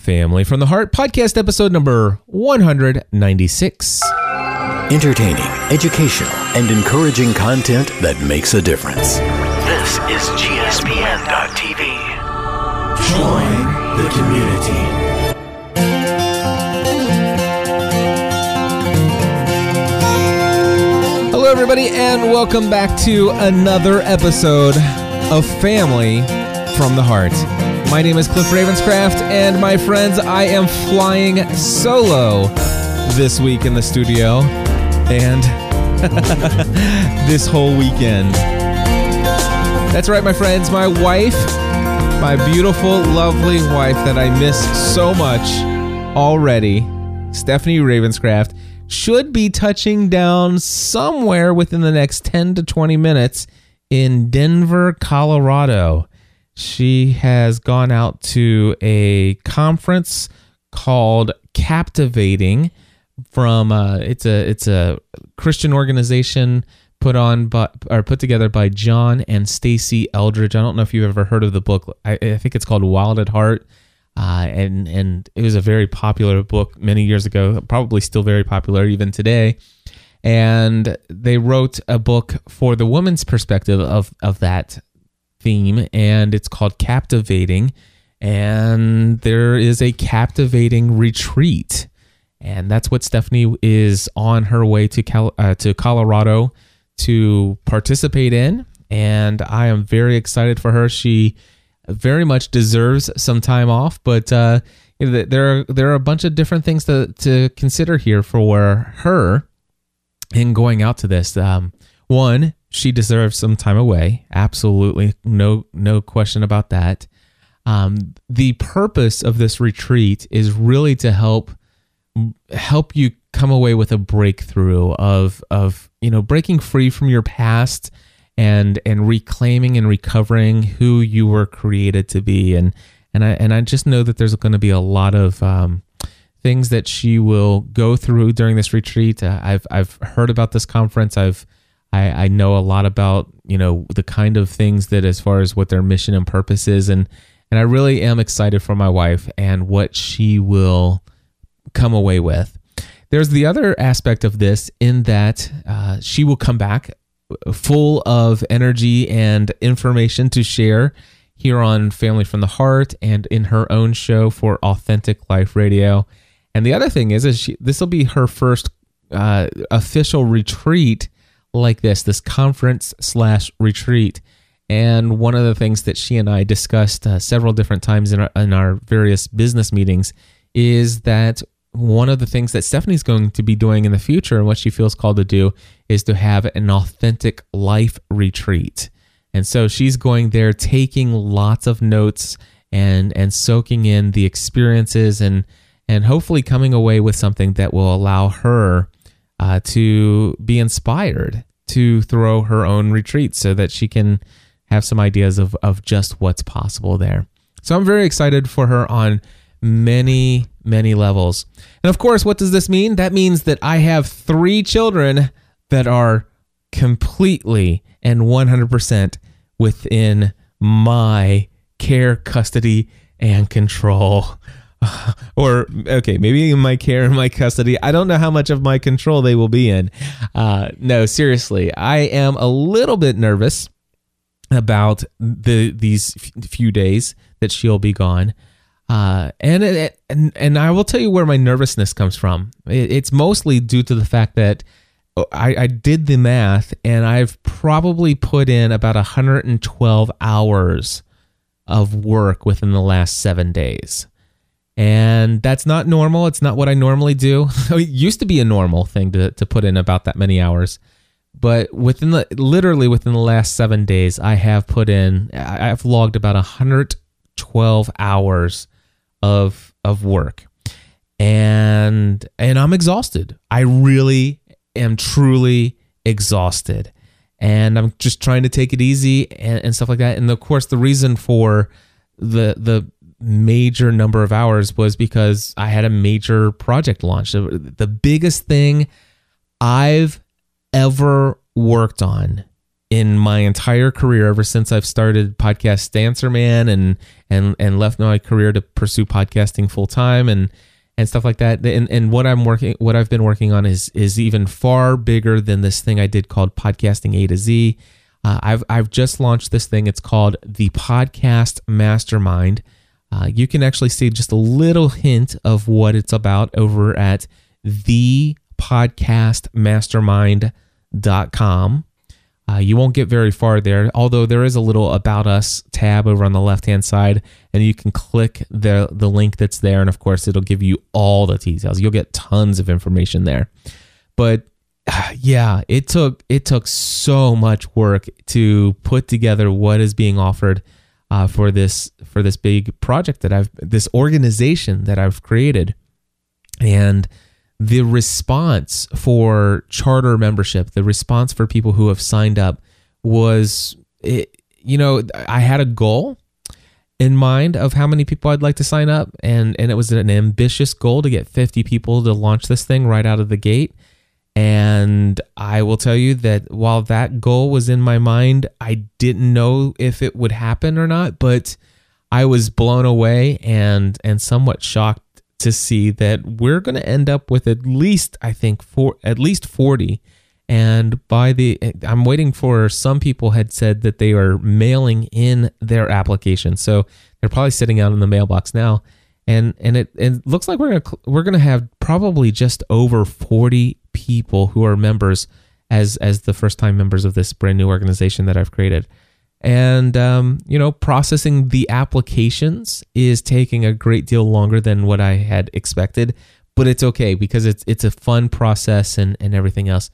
Family from the Heart podcast episode number 196. Entertaining, educational, and encouraging content that makes a difference. This is GSPN.TV. Join the community. Hello, everybody, and welcome back to another episode of Family from the Heart. My name is Cliff Ravenscraft, and my friends, I am flying solo this week in the studio and this whole weekend. That's right, my friends, my wife, my beautiful, lovely wife that I miss so much already, Stephanie Ravenscraft, should be touching down somewhere within the next 10 to 20 minutes in Denver, Colorado. She has gone out to a conference called Captivating from uh, it's a it's a Christian organization put on by or put together by John and Stasi Eldredge. I don't know if you've ever heard of the book. I, I think it's called Wild at Heart. Uh, and and it was a very popular book many years ago, probably still very popular even today. And they wrote a book for the woman's perspective of of that theme, and it's called Captivating. And there is a captivating retreat, and that's what Stephanie is on her way to Cal- uh, to Colorado to participate in. And I am very excited for her. She very much deserves some time off, but uh, there are there are a bunch of different things to to consider here for her in going out to this. Um, one, she deserves some time away. Absolutely, no no question about that. Um, the purpose of this retreat is really to help help you come away with a breakthrough of of you know breaking free from your past and and reclaiming and recovering who you were created to be and and I and I just know that there's going to be a lot of um, things that she will go through during this retreat. Uh, I've I've heard about this conference. I've I, I know a lot about you know the kind of things that as far as what their mission and purpose is and and I really am excited for my wife and what she will come away with. There's the other aspect of this in that uh, she will come back full of energy and information to share here on Family from the Heart and in her own show for Authentic Life Radio. And the other thing is, is this will be her first uh, official retreat like this, this conference slash retreat. And one of the things that she and I discussed uh, several different times in our, in our various business meetings is that one of the things that Stephanie's going to be doing in the future and what she feels called to do is to have an authentic life retreat. And so she's going there taking lots of notes and and soaking in the experiences and and hopefully coming away with something that will allow her uh, to be inspired to throw her own retreat so that she can have some ideas of, of just what's possible there. So I'm very excited for her on many, many levels. And of course, what does this mean? That means that I have three children that are completely and 100% within my care, custody, and control. or okay, maybe in my care and my custody. I don't know how much of my control they will be in. Uh, no, seriously, I am a little bit nervous about the these few days that she'll be gone. Uh, and, it, and and I will tell you where my nervousness comes from. It, it's mostly due to the fact that I, I did the math and I've probably put in about 112 hours of work within the last seven days. And that's not normal. It's not what I normally do. it used to be a normal thing to, to put in about that many hours. But within the literally within the last seven days, I have put in, I've logged about 112 hours of of work. And and I'm exhausted. I really am truly exhausted. And I'm just trying to take it easy and, and stuff like that. And of course the reason for the the major number of hours was because I had a major project launch. The biggest thing I've ever worked on in my entire career, ever since I've started podcast Answer Man and and and left my career to pursue podcasting full time and and stuff like that. And and what I'm working, what I've been working on is is even far bigger than this thing I did called podcasting A to Z. Uh, I've I've just launched this thing. It's called the Podcast Mastermind. Uh, you can actually see just a little hint of what it's about over at thepodcastmastermind.com. Uh, you won't get very far there, although there is a little About Us tab over on the left hand side, and you can click the, the link that's there. And of course, it'll give you all the details. You'll get tons of information there. But yeah, it took it took so much work to put together what is being offered uh, for this for this big project that I've this organization that I've created, and the response for charter membership, the response for people who have signed up was, it, you know, I had a goal in mind of how many people I'd like to sign up, and and it was an ambitious goal to get 50 people to launch this thing right out of the gate. And I will tell you that while that goal was in my mind, I didn't know if it would happen or not, but I was blown away and and somewhat shocked to see that we're going to end up with at least I think for at least 40 and by the I'm waiting for some people had said that they are mailing in their application. So they're probably sitting out in the mailbox now and and it, it looks like we're to we're to have probably just over 40 people who are members as as the first time members of this brand new organization that I've created. And um, you know processing the applications is taking a great deal longer than what i had expected but it's okay because it's it's a fun process and and everything else.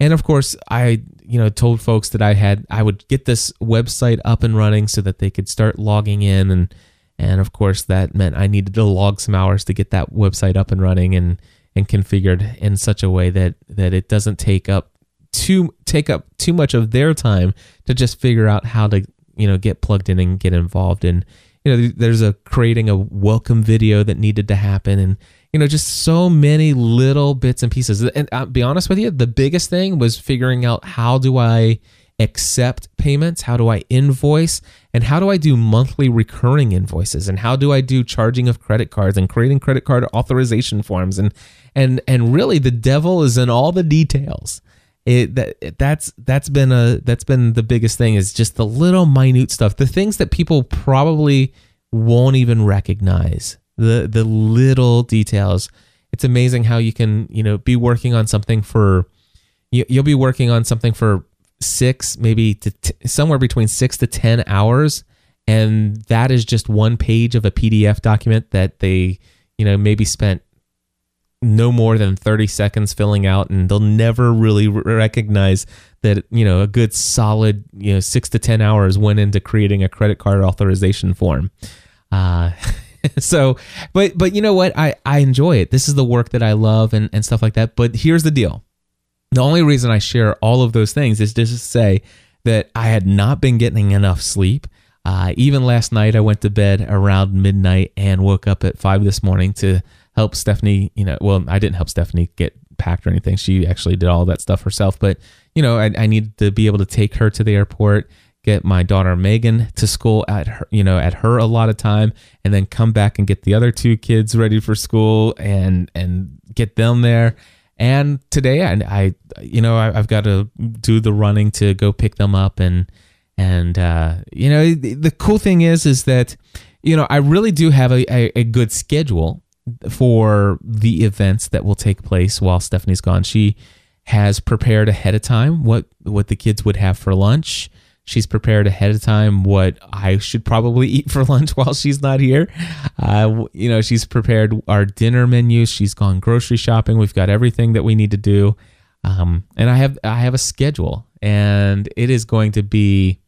And of course i you know told folks that i had i would get this website up and running so that they could start logging in and and of course that meant i needed to log some hours to get that website up and running and and configured in such a way that that it doesn't take up too take up too much of their time to just figure out how to you know get plugged in and get involved and you know there's a creating a welcome video that needed to happen and you know just so many little bits and pieces. And i'll be honest with you the biggest thing was figuring out how do i accept payments? How do i invoice? And how do i do monthly recurring invoices? And how do i do charging of credit cards and creating credit card authorization forms? And and and really the devil is in all the details. It that that's that's been a that's been the biggest thing is just the little minute stuff the things that people probably won't even recognize the the little details. It's amazing how you can you know be working on something for you, you'll be working on something for six maybe to t- somewhere between six to ten hours. And that is just one page of a pdf document that they you know maybe spent no more than 30 seconds filling out. And they'll never really recognize that you know a good solid you know 6 to 10 hours went into creating a credit card authorization form. Uh, so but but you know what? I I enjoy it. This is the work that I love and and stuff like that. But here's the deal the only reason I share all of those things is just to say that I had not been getting enough sleep uh, even last night I went to bed around midnight and woke up at 5 this morning to help Stephanie, you know, well, I didn't help Stephanie get packed or anything. She actually did all that stuff herself. But, you know, I, I needed to be able to take her to the airport, get my daughter Megan to school at her, you know, at her a lot of time, and then come back and get the other two kids ready for school and and get them there. And today, I, I you know, I, have got to do the running to go pick them up, and and uh, you know, the, the cool thing is, is that you know, I really do have a, a, a good schedule for the events that will take place while Stephanie's gone. She has prepared ahead of time what what the kids would have for lunch. She's prepared ahead of time what I should probably eat for lunch while she's not here. Uh, you know, she's prepared our dinner menus. She's gone grocery shopping. We've got everything that we need to do, um, and I have I have a schedule, and it is going to be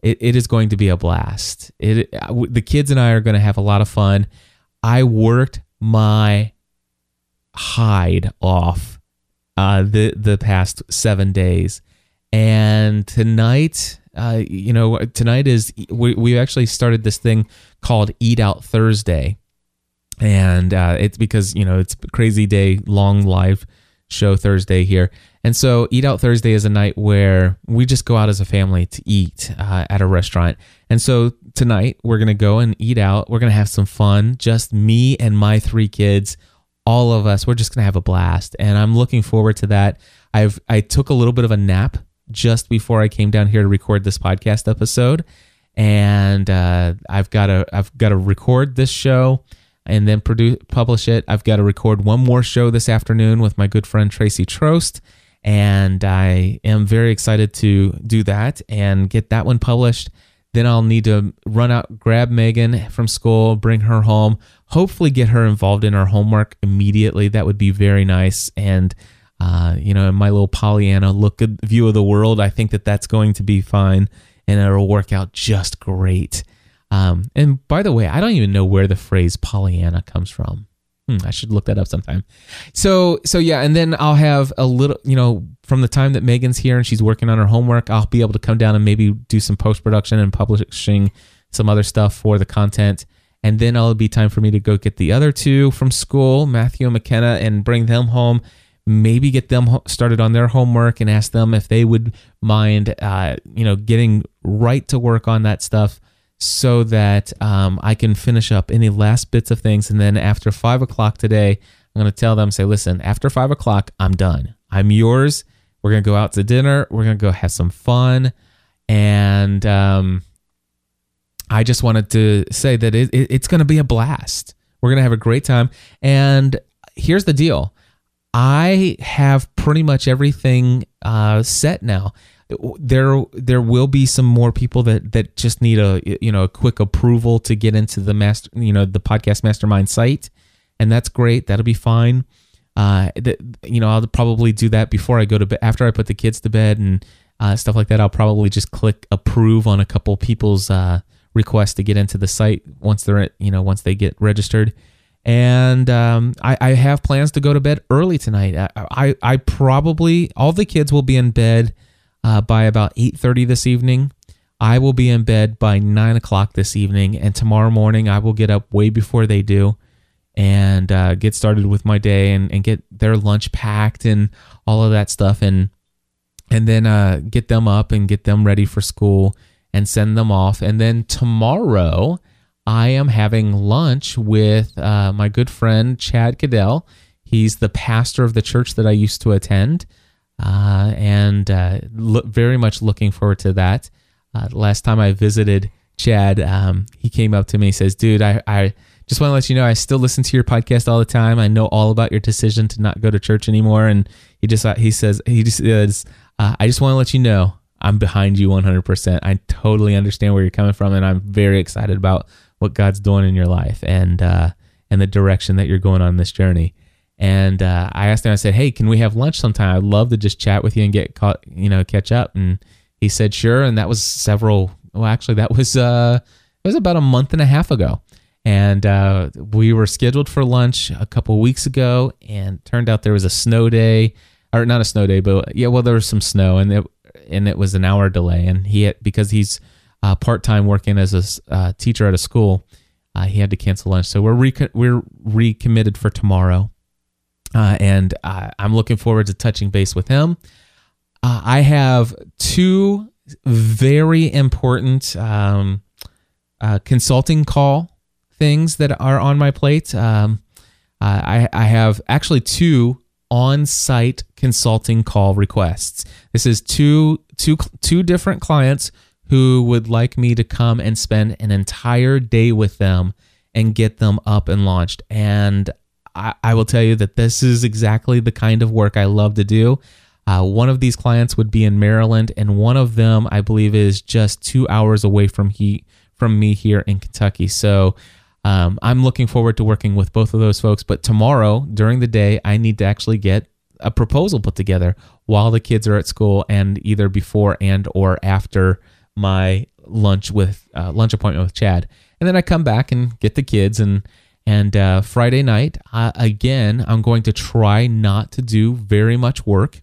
it, it is going to be a blast. It the kids and I are going to have a lot of fun. I worked my hide off uh, the the past seven days, and tonight, uh, you know, tonight is we we actually started this thing called Eat Out Thursday, and uh, it's because you know it's crazy day, long live show Thursday here. And so, Eat Out Thursday is a night where we just go out as a family to eat uh, at a restaurant. And so, tonight we're to go and eat out. We're to have some fun, just me and my three kids, all of us. We're just to have a blast. And I'm looking forward to that. I've I took a little bit of a nap just before I came down here to record this podcast episode, and uh, I've got to I've got to record this show and then produce publish it. I've got to record one more show this afternoon with my good friend Tracy Trost, and I am very excited to do that and get that one published. Then I'll need to run out, grab Megan from school, bring her home, hopefully get her involved in her homework immediately. That would be very nice. And uh, you know, my little Pollyanna look view of the world. I think that that's going to be fine and it'll work out just great. Um, and by the way, I don't even know where the phrase Pollyanna comes from. Hmm, I should look that up sometime. So, so yeah, and then I'll have a little, you know, from the time that Megan's here and she's working on her homework, I'll be able to come down and maybe do some post production and publishing some other stuff for the content. And then it'll be time for me to go get the other two from school, Matthew and McKenna, and bring them home maybe get them started on their homework and ask them if they would mind, uh, you know, getting right to work on that stuff so that um, I can finish up any last bits of things. And then after five o'clock today, I'm going to tell them, say, listen, after five o'clock, I'm done. I'm yours. We're going to go out to dinner. We're going to go have some fun. And um, I just wanted to say that it, it, it's going to be a blast. We're going to have a great time. And here's the deal I have pretty much everything uh, set now. There, there will be some more people that that just need a you know a quick approval to get into the master you know the podcast mastermind site, and that's great. That'll be fine. Uh, that you know I'll probably do that before I go to bed after I put the kids to bed and uh, stuff like that. I'll probably just click approve on a couple people's uh, requests to get into the site once they're at, you know once they get registered and um, I, I, have plans to go to bed early tonight. I, I, I probably all the kids will be in bed uh, by about eight thirty this evening. I will be in bed by nine o'clock this evening, and tomorrow morning I will get up way before they do, and uh, get started with my day and, and get their lunch packed and all of that stuff, and and then uh, get them up and get them ready for school and send them off, and then tomorrow I am having lunch with uh, my good friend Chad Cadell. He's the pastor of the church that I used to attend, uh, and uh, lo- very much looking forward to that. Uh, last time I visited Chad, um, he came up to me and says, "Dude, I, I just want to let you know I still listen to your podcast all the time. I know all about your decision to not go to church anymore." And he just uh, he says he just says, uh, "I just want to let you know." I'm behind you 100%. I totally understand where you're coming from, and I'm very excited about what God's doing in your life and uh, and the direction that you're going on this journey. And uh, I asked him, I said, "Hey, can we have lunch sometime? I'd love to just chat with you and get caught, you know, catch up." And he said, "Sure." And that was several. Well, actually, that was uh, it was about a month and a half ago. And uh, we were scheduled for lunch a couple weeks ago, and turned out there was a snow day, or not a snow day, but yeah, well, there was some snow, and it and it was an hour delay. And he had, because he's uh, part time working as a uh, teacher at a school, uh, he had to cancel lunch. So we're re- we're recommitted for tomorrow, uh, and I'm looking forward to touching base with him. Uh, I have two very important um, uh, consulting call things that are on my plate. Um, I, I have actually two on-site consulting call requests. This is two two two different clients who would like me to come and spend an entire day with them and get them up and launched. And I, I will tell you that this is exactly the kind of work I love to do. Uh, one of these clients would be in Maryland, and one of them, I believe, is just two hours away from he from me here in Kentucky. So um, I'm looking forward to working with both of those folks. But tomorrow, during the day, I need to actually get a proposal put together while the kids are at school, and either before and or after my lunch with uh, lunch appointment with Chad, and then I come back and get the kids and and uh, Friday night uh, again I'm going to try not to do very much work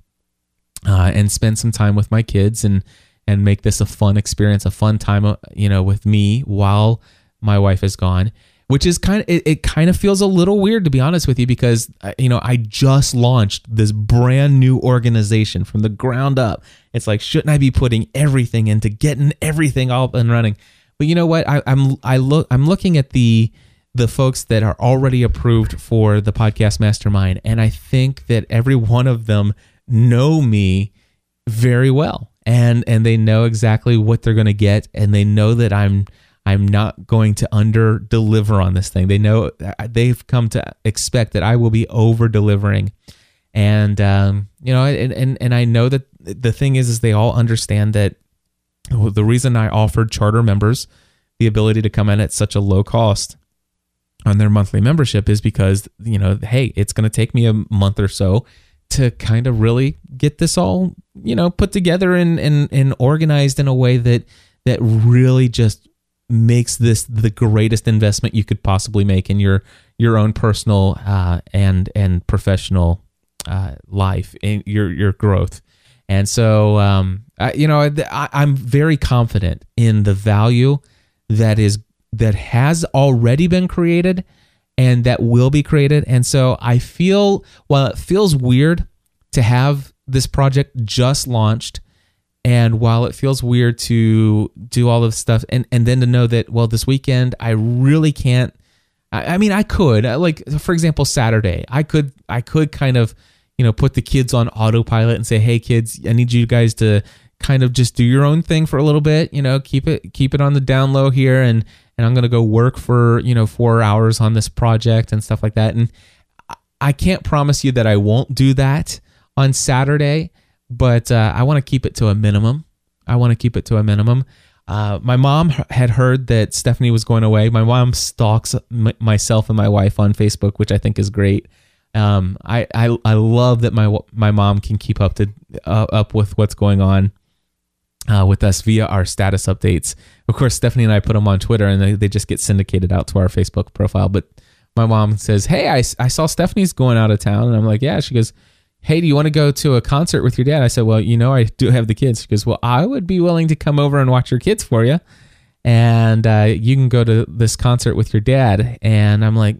uh, and spend some time with my kids and and make this a fun experience, a fun time uh, you know with me while my wife is gone. Which is kind of it, it kind of feels a little weird to be honest with you because uh, you know I just launched this brand new organization from the ground up. It's like shouldn't I be putting everything into getting everything up and running? But you know what? I, I'm I look I'm looking at the the folks that are already approved for the podcast mastermind, and I think that every one of them know me very well, and and they know exactly what they're going to get, and they know that I'm I'm not going to under deliver on this thing. They know they've come to expect that I will be over delivering. And, um, you know, and, and, and I know that the thing is, is they all understand that the reason I offered charter members the ability to come in at such a low cost on their monthly membership is because, you know, hey, it's going to take me a month or so to kind of really get this all, you know, put together and, and, and organized in a way that, that really just makes this the greatest investment you could possibly make in your your own personal uh, and and professional uh, life in your your growth. And so, um, I, you know, I, I'm very confident in the value that is that has already been created and that will be created. And so, I feel while it feels weird to have this project just launched and while it feels weird to do all this stuff, and, and then to know that, well, this weekend, I really can't. I, I mean, I could, uh, like, for example, Saturday, I could, I could kind of, you know, put the kids on autopilot and say, hey, kids, I need you guys to kind of just do your own thing for a little bit, you know, keep it, keep it on the down low here. And, and I'm to go work for, you know, four hours on this project and stuff like that. And I can't promise you that I won't do that on Saturday but uh, I want to keep it to a minimum. I want to keep it to a minimum. Uh, my mom had heard that Stephanie was going away. My mom stalks m- myself and my wife on Facebook, which I think is great. Um, I, I I love that my my mom can keep up to uh, up with what's going on uh, with us via our status updates. Of course, Stephanie and I put them on Twitter, and they, they just get syndicated out to our Facebook profile. But my mom says, "Hey, I, I saw Stephanie's going out of town," and I'm like, "Yeah." She goes, hey, do you want to go to a concert with your dad? I said, well, you know, I do have the kids. She goes, well, I would be willing to come over and watch your kids for you. And uh, you can go to this concert with your dad. And I'm like,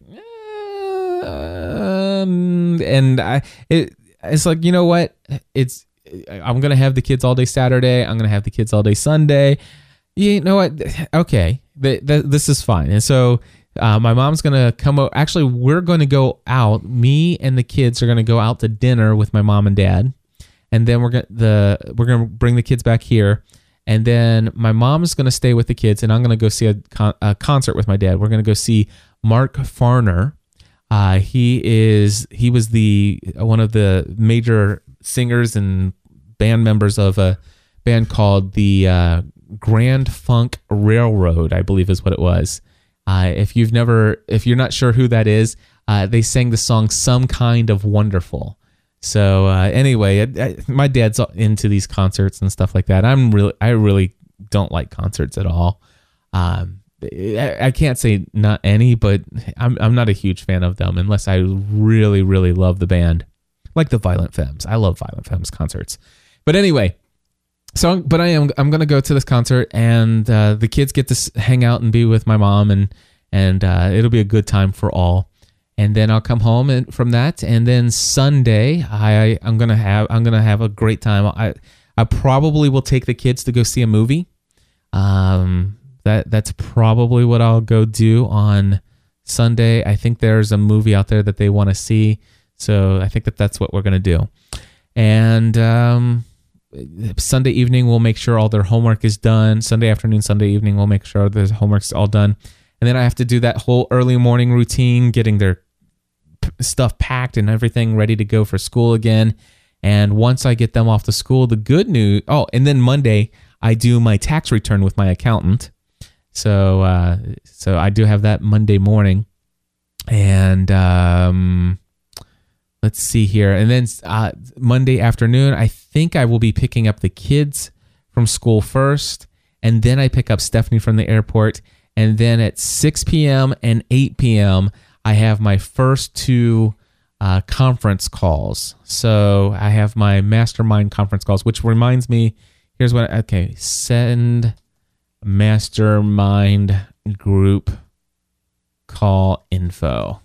um, and I, it, it's like, you know what? It's, I'm going to have the kids all day Saturday. I'm going to have the kids all day Sunday. You know what? Okay. The, the, this is fine. And so uh, my mom's gonna come. Actually, we're to go out. Me and the kids are to go out to dinner with my mom and dad, and then we're gonna the we're gonna bring the kids back here, and then my mom's to stay with the kids, and I'm to go see a, con- a concert with my dad. We're to go see Mark Farner. Uh, he is he was the one of the major singers and band members of a band called the uh, Grand Funk Railroad, I believe is what it was. Uh, if you've never, if you're not sure who that is, uh, they sang the song "Some Kind of Wonderful." So uh, anyway, I, I, my dad's into these concerts and stuff like that. I'm really, I really don't like concerts at all. Um, I, I, can't say not any, but I'm I'm not a huge fan of them unless I really, really love the band, like the Violent Femmes. I love Violent Femmes concerts. But anyway, so but I am I'm gonna go to this concert and uh, the kids get to hang out and be with my mom and and uh, it'll be a good time for all. And then I'll come home and from that and then Sunday I I'm gonna have I'm gonna have a great time. I I probably will take the kids to go see a movie. Um, that that's probably what I'll go do on Sunday. I think there's a movie out there that they want to see, so I think that that's what we're gonna do. And um, Sunday evening, we'll make sure all their homework is done. Sunday afternoon, Sunday evening, we'll make sure their homework's all done. And then I have to do that whole early morning routine, getting their p- stuff packed and everything ready to go for school again. And once I get them off to school, the good news oh, and then Monday, I do my tax return with my accountant. So, uh, so I do have that Monday morning. And, um, let's see here. And then uh, Monday afternoon, I think I will be picking up the kids from school first. And then I pick up Stephanie from the airport. And then at 6 p.m. and 8 p.m., I have my first two uh, conference calls. So I have my mastermind conference calls, which reminds me here's what, okay, send mastermind group call info.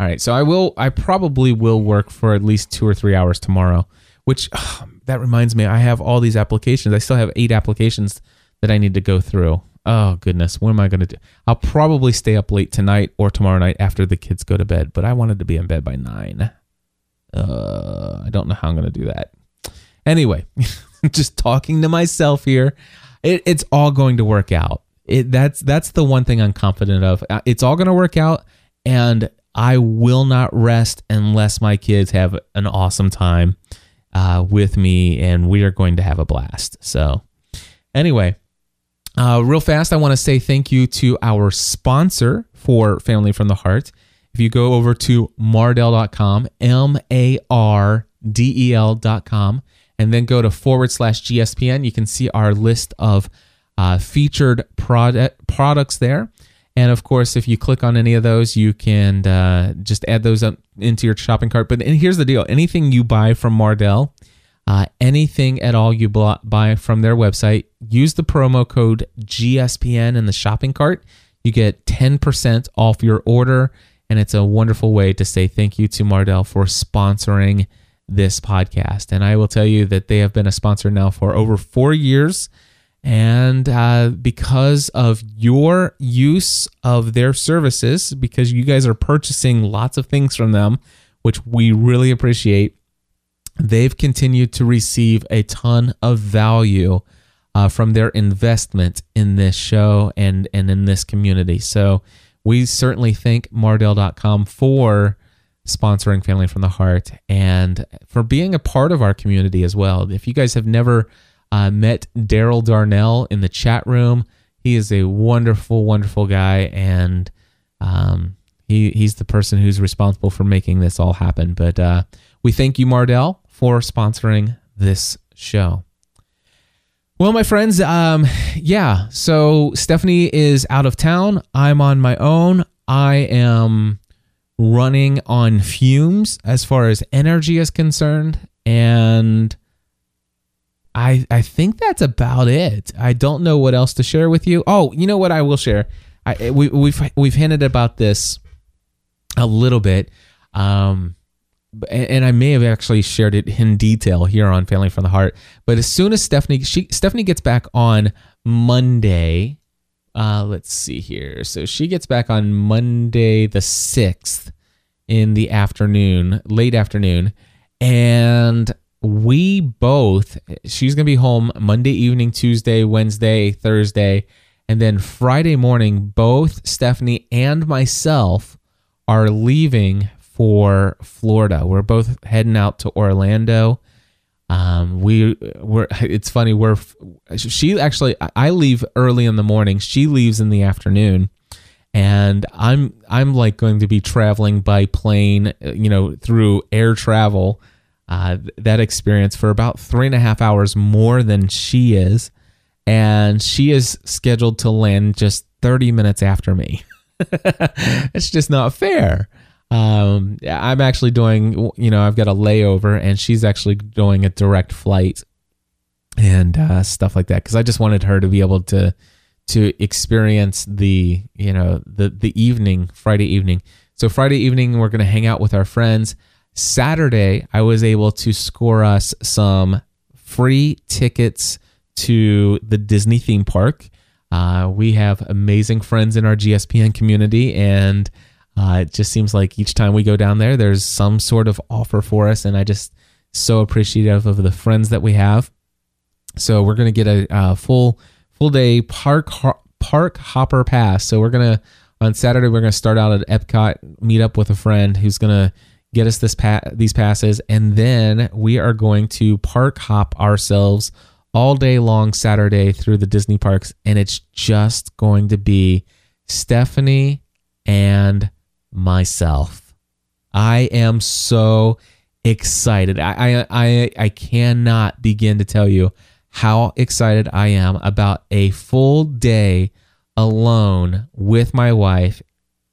All right, so I will. I probably will work for at least two or three hours tomorrow. Which that reminds me, I have all these applications. I still have eight applications that I need to go through. Oh goodness, what am I going to do? I'll probably stay up late tonight or tomorrow night after the kids go to bed. But I wanted to be in bed by nine. Uh, I don't know how I'm going to do that. Anyway, just talking to myself here. It, it's all going to work out. It, that's that's the one thing I'm confident of. Uh, It's all going to work out, and I will not rest unless my kids have an awesome time uh, with me, and we are going to have a blast. So, anyway, uh, real fast, I want to say thank you to our sponsor for Family from the Heart. If you go over to mardel.com, M A R D E L.com, and then go to forward slash GSPN, you can see our list of uh, featured product, products there. And of course, if you click on any of those, you can uh, just add those up into your shopping cart. But here's the deal anything you buy from Mardel, uh, anything at all you buy from their website, use the promo code GSPN in the shopping cart. You get 10% off your order. And it's a wonderful way to say thank you to Mardel for sponsoring this podcast. And I will tell you that they have been a sponsor now for over four years. And uh, because of your use of their services, because you guys are purchasing lots of things from them, which we really appreciate, they've continued to receive a ton of value uh, from their investment in this show and, and in this community. So we certainly thank Mardel.com for sponsoring Family from the Heart and for being a part of our community as well. If you guys have never uh, met Daryl Darnell in the chat room, he is a wonderful, wonderful guy, and um, he he's the person who's responsible for making this all happen. But uh, we thank you, Mardel, for sponsoring this show. Well, my friends, um, yeah. So Stephanie is out of town. I'm on my own. I am running on fumes as far as energy is concerned, and I I think that's about it. I don't know what else to share with you. Oh, you know what I will share. I we, we've we've hinted about this a little bit. Um, and I may have actually shared it in detail here on Family from the Heart. But as soon as Stephanie she Stephanie gets back on Monday, uh, let's see here. So she gets back on Monday the sixth in the afternoon, late afternoon, and we both she's gonna be home Monday evening, Tuesday, Wednesday, Thursday, and then Friday morning. Both Stephanie and myself are leaving for Florida. We're both heading out to Orlando. Um, we we're it's funny we're she actually I leave early in the morning. She leaves in the afternoon, and I'm I'm like going to be traveling by plane, you know, through air travel. Uh, that experience for about three and a half hours more than she is, and she is scheduled to land just 30 minutes after me. it's just not fair. Um, I'm actually doing, you know, I've got a layover, and she's actually doing a direct flight and uh, stuff like that because I just wanted her to be able to to experience the, you know, the the evening, Friday evening. So Friday evening, we're gonna hang out with our friends. Saturday, I was able to score us some free tickets to the Disney theme park. Uh, we have amazing friends in our GSPN community, and uh, it just seems like each time we go down there, there's some sort of offer for us, and I just so appreciative of the friends that we have. So we're gonna get a, uh full full day park ho- park hopper pass. So we're gonna on Saturday we're gonna start out at Epcot, meet up with a friend who's gonna get us this pa- these passes, and then we are going to park hop ourselves all day long Saturday through the Disney parks, and it's just going to be Stephanie and myself. I am so excited. I, I I I cannot begin to tell you how excited I am about a full day alone with my wife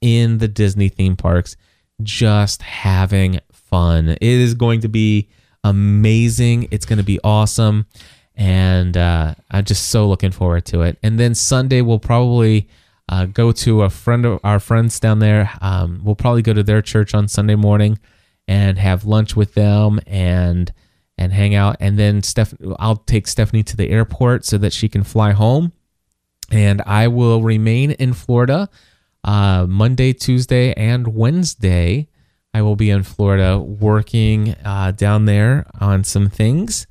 in the Disney theme parks, just having fun. It is going to be amazing. It's going to be awesome. And uh, I'm just so looking forward to it. And then Sunday, we'll probably uh, go to a friend of our friends down there. Um, we'll probably go to their church on Sunday morning and have lunch with them and and hang out. And then Steph, I'll take Stephanie to the airport so that she can fly home. And I will remain in Florida uh, Monday, Tuesday, and Wednesday. I will be in Florida working uh, down there on some things,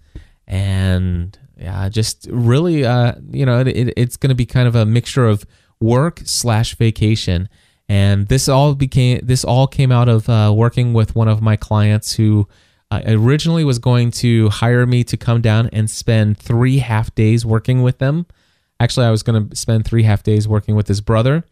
and yeah, just really, uh, you know, it, it's going to be kind of a mixture of work slash vacation. And this all became this all came out of uh, working with one of my clients who uh, originally was going to hire me to come down and spend three half days working with them. Actually, I was going to spend three half days working with his brother,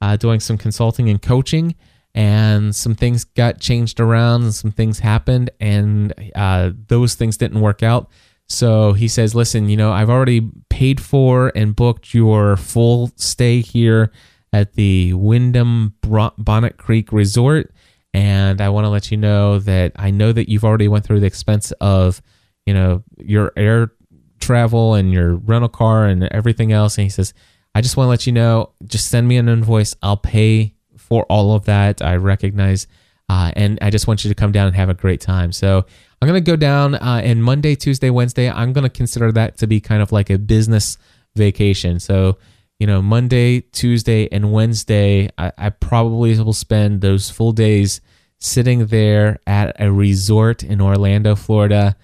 uh, doing some consulting and coaching. And some things got changed around, and some things happened, and uh, those things didn't work out. So he says, "Listen, you know, I've already paid for and booked your full stay here at the Wyndham Bonnet Creek Resort." and I want to let you know that I know that you've already went through the expense of, you know, your air travel and your rental car and everything else. And he says, I just want to let you know, just send me an invoice. I'll pay for all of that. I recognize, uh, and I just want you to come down and have a great time. So I'm going to go down uh, and Monday, Tuesday, Wednesday. I'm going to consider that to be kind of like a business vacation. So you know, Monday, Tuesday, and Wednesday, I, I, probably will spend those full days sitting there at a resort in Orlando, Florida,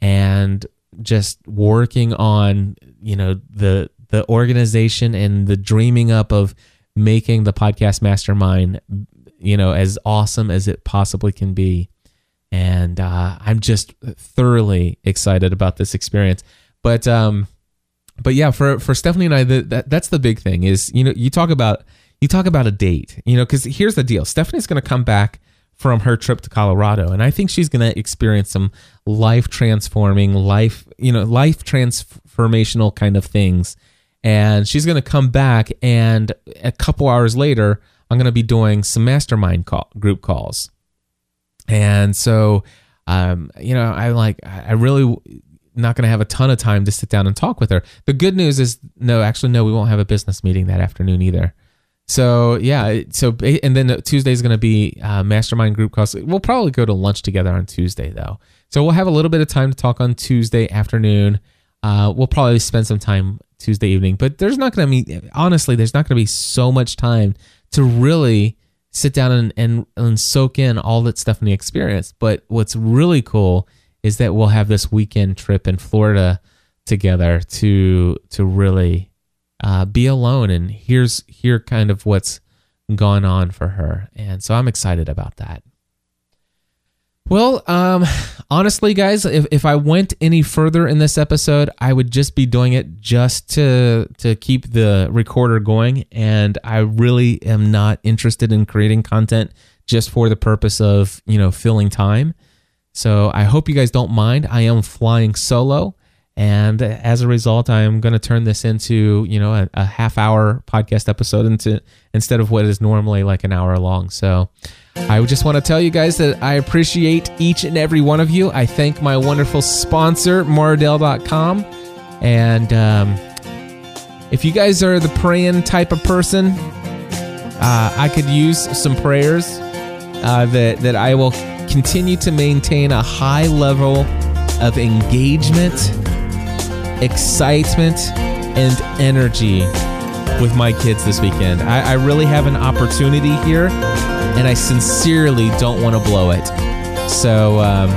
and just working on, you know, the the organization and the dreaming up of making the podcast mastermind, you know, as awesome as it possibly can be. And uh, I'm just thoroughly excited about this experience. But um, but yeah, for for Stephanie and I, the, that that's the big thing is you know you talk about you talk about a date, you know, because here's the deal: Stephanie's going to come back from her trip to Colorado, and I think she's going to experience some life transforming, life you know, life transformational kind of things, and she's going to come back, and a couple hours later, I'm going to be doing some mastermind call, group calls, and so um, you know, i'm like I really not going to have a ton of time to sit down and talk with her. The good news is, no, actually, no, we won't have a business meeting that afternoon either. So yeah, so and then Tuesday is going to be uh, mastermind group calls. We'll probably go to lunch together on Tuesday though. So we'll have a little bit of time to talk on Tuesday afternoon. Uh, we'll probably spend some time Tuesday evening, but there's not going to be honestly, there's not going to be so much time to really sit down and, and and soak in all that Stephanie experienced. But what's really cool is that we'll have this weekend trip in Florida together to to really uh, be alone and here's hear kind of what's gone on for her. And so I'm excited about that. Well, um, honestly, guys, if, if I went any further in this episode, I would just be doing it just to to keep the recorder going. And I really am not interested in creating content just for the purpose of you know filling time. So I hope you guys don't mind. I am flying solo. And as a result, I am going to turn this into, you know, a, a, half hour podcast episode into instead of what is normally like an hour long. So I just want to tell you guys that I appreciate each and every one of you. I thank my wonderful sponsor, Mardel.com. And um, if you guys are the praying type of person, uh, I could use some prayers uh, that, that I will continue to maintain a high level of engagement, excitement, and energy with my kids this weekend. I, I really have an opportunity here, and I sincerely don't want to blow it. So, um,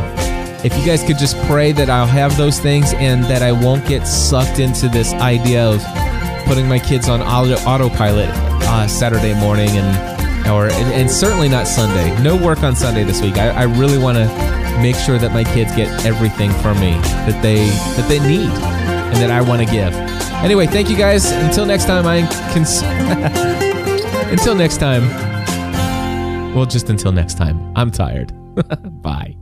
if you guys could just pray that I'll have those things and that I won't get sucked into this idea of putting my kids on auto, autopilot uh, Saturday morning and or and, and, certainly not Sunday. No work on Sunday this week. I, I really want to make sure that my kids get everything from me that they that they need and that I want to give. Anyway, thank you guys. Until next time, I cons- until next time. Well, just until next time. I'm tired. Bye.